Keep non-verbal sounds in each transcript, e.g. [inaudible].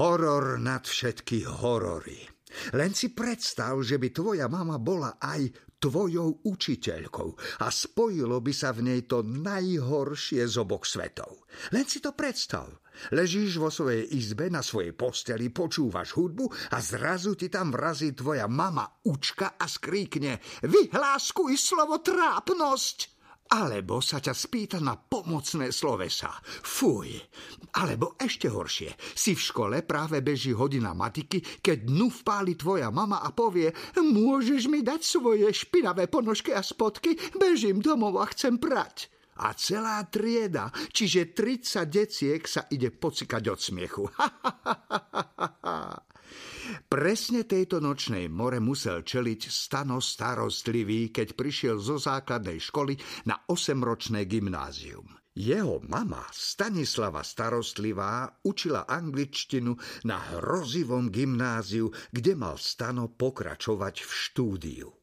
Horor nad všetky horory. Len si predstav, že by tvoja mama bola aj tvojou učiteľkou a spojilo by sa v nej to najhoršie z oboch svetov. Len si to predstav. Ležíš vo svojej izbe na svojej posteli, počúvaš hudbu a zrazu ti tam vrazí tvoja mama učka a skríkne Vyhláskuj slovo trápnosť! Alebo sa ťa spýta na pomocné slovesa. Fuj. Alebo ešte horšie. Si v škole, práve beží hodina matiky, keď dnu vpáli tvoja mama a povie môžeš mi dať svoje špinavé ponožky a spodky? Bežím domov a chcem prať. A celá trieda, čiže 30 deciek sa ide pocikať od smiechu. [laughs] Presne tejto nočnej more musel čeliť Stano starostlivý, keď prišiel zo základnej školy na osemročné gymnázium. Jeho mama, Stanislava Starostlivá, učila angličtinu na hrozivom gymnáziu, kde mal Stano pokračovať v štúdiu.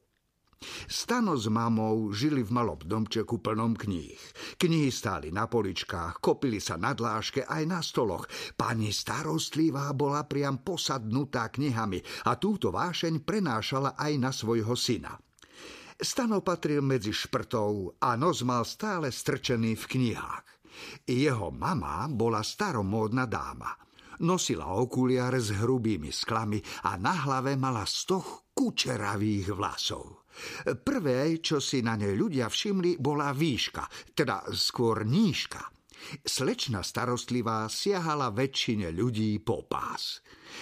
Stano s mamou žili v malom domčeku plnom kníh. Knihy stáli na poličkách, kopili sa na dláške aj na stoloch. Pani starostlivá bola priam posadnutá knihami a túto vášeň prenášala aj na svojho syna. Stano patril medzi šprtov a nos mal stále strčený v knihách. Jeho mama bola staromódna dáma. Nosila okuliare s hrubými sklami a na hlave mala stoch kučeravých vlasov. Prvé, čo si na nej ľudia všimli, bola výška, teda skôr nížka. Slečna starostlivá siahala väčšine ľudí po pás.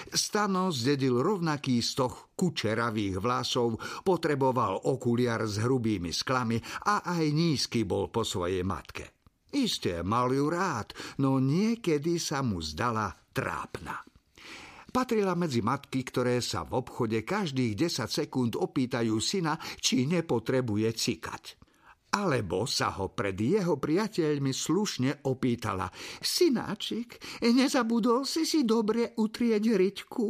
Stano zdedil rovnaký stoch kučeravých vlasov, potreboval okuliar s hrubými sklami a aj nízky bol po svojej matke. Isté, mal ju rád, no niekedy sa mu zdala trápna. Patrila medzi matky, ktoré sa v obchode každých 10 sekúnd opýtajú syna, či nepotrebuje cikať. Alebo sa ho pred jeho priateľmi slušne opýtala. Synáčik, nezabudol si si dobre utrieť ryťku?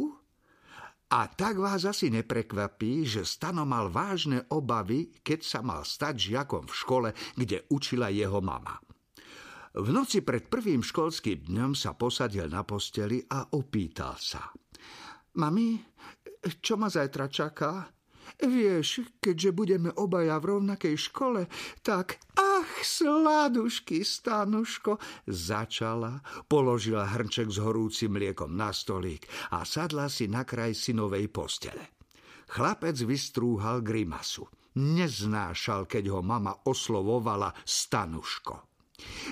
A tak vás asi neprekvapí, že Stano mal vážne obavy, keď sa mal stať žiakom v škole, kde učila jeho mama. V noci pred prvým školským dňom sa posadil na posteli a opýtal sa. Mami, čo ma zajtra čaká? Vieš, keďže budeme obaja v rovnakej škole, tak ach, sladušky, stanuško, začala, položila hrnček s horúcim mliekom na stolík a sadla si na kraj synovej postele. Chlapec vystrúhal grimasu. Neznášal, keď ho mama oslovovala stanuško.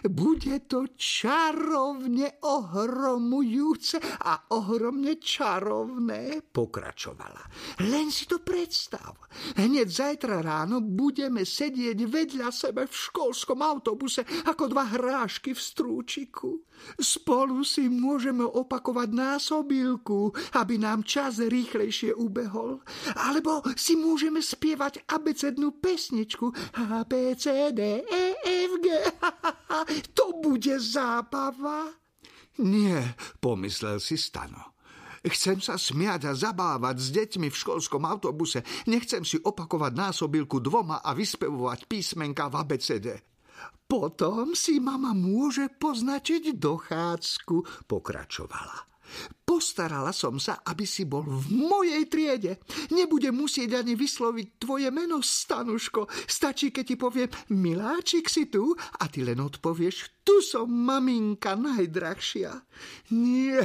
Bude to čarovne ohromujúce a ohromne čarovné, pokračovala. Len si to predstav. Hneď zajtra ráno budeme sedieť vedľa sebe v školskom autobuse ako dva hrášky v strúčiku. Spolu si môžeme opakovať násobilku, aby nám čas rýchlejšie ubehol. Alebo si môžeme spievať abecednú pesničku A, B, G. [laughs] To bude zábava. Nie, pomyslel si Stano. Chcem sa smiať a zabávať s deťmi v školskom autobuse. Nechcem si opakovať násobilku dvoma a vyspevovať písmenka v abecede. Potom si mama môže poznačiť dochádzku, pokračovala. Postarala som sa, aby si bol v mojej triede. Nebudem musieť ani vysloviť tvoje meno, Stanuško. Stačí, keď ti poviem, miláčik si tu a ty len odpovieš, tu som maminka najdrahšia. Nie,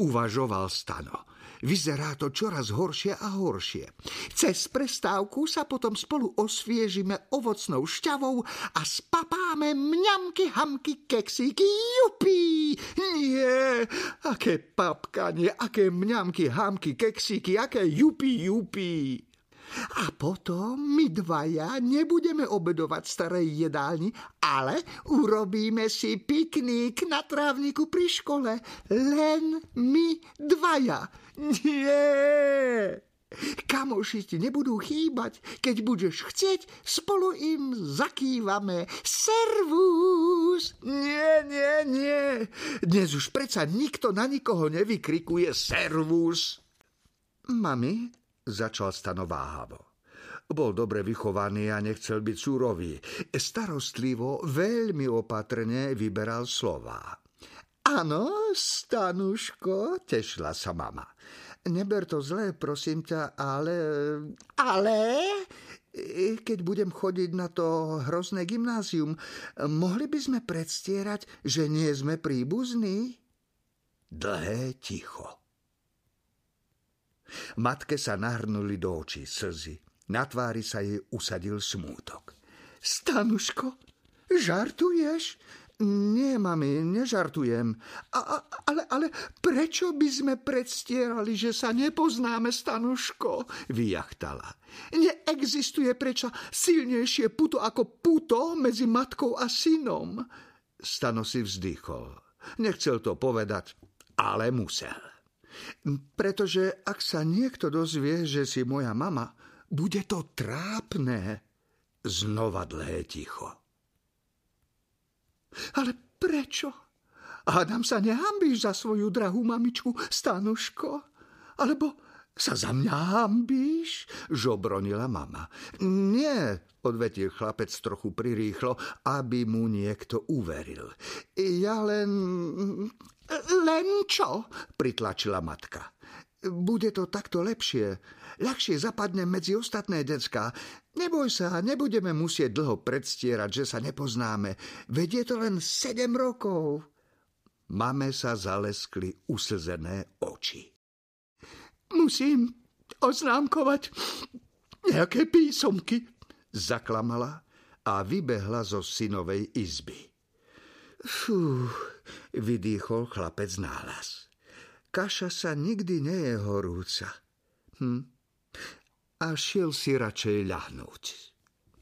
uvažoval Stano. Vyzerá to čoraz horšie a horšie. Cez prestávku sa potom spolu osviežime ovocnou šťavou a spapáme mňamky, hamky, keksíky. Jupí! Nie! Aké papkanie, aké mňamky, hamky, keksíky, aké jupí, jupí! A potom my dvaja nebudeme obedovať starej jedálni, ale urobíme si pikník na trávniku pri škole. Len my dvaja. Nie! Kamoši ti nebudú chýbať. Keď budeš chcieť, spolu im zakývame. Servus! Nie, nie, nie. Dnes už predsa nikto na nikoho nevykrikuje servus. Mami, začal stanováhavo. Bol dobre vychovaný a nechcel byť súrový. Starostlivo, veľmi opatrne vyberal slová. Áno, Stanuško, tešila sa mama. Neber to zlé, prosím ťa, ale... Ale? Keď budem chodiť na to hrozné gymnázium, mohli by sme predstierať, že nie sme príbuzní? Dlhé ticho. Matke sa nahrnuli do očí slzy. Na tvári sa jej usadil smútok. Stanuško, žartuješ? Nie, mami, nežartujem. A, a, ale, ale prečo by sme predstierali, že sa nepoznáme, Stanuško? Vyjachtala. Neexistuje prečo silnejšie puto ako puto medzi matkou a synom. Stano si vzdychol. Nechcel to povedať, ale musel. Pretože ak sa niekto dozvie, že si moja mama, bude to trápne. Znova dlhé ticho. Ale prečo? Hádam sa nehambíš za svoju drahú mamičku, Stanuško? Alebo sa za mňa hambíš? Žobronila mama. Nie, odvetil chlapec trochu prirýchlo, aby mu niekto uveril. Ja len... Len čo? Pritlačila matka. Bude to takto lepšie. Ľahšie zapadne medzi ostatné decka. Neboj sa, nebudeme musieť dlho predstierať, že sa nepoznáme. Veď je to len sedem rokov. Mame sa zaleskli uslzené oči. Musím oznámkovať nejaké písomky, zaklamala a vybehla zo synovej izby. Fú, vydýchol chlapec náhlas kaša sa nikdy nie je horúca. Hm. A šiel si radšej ľahnúť.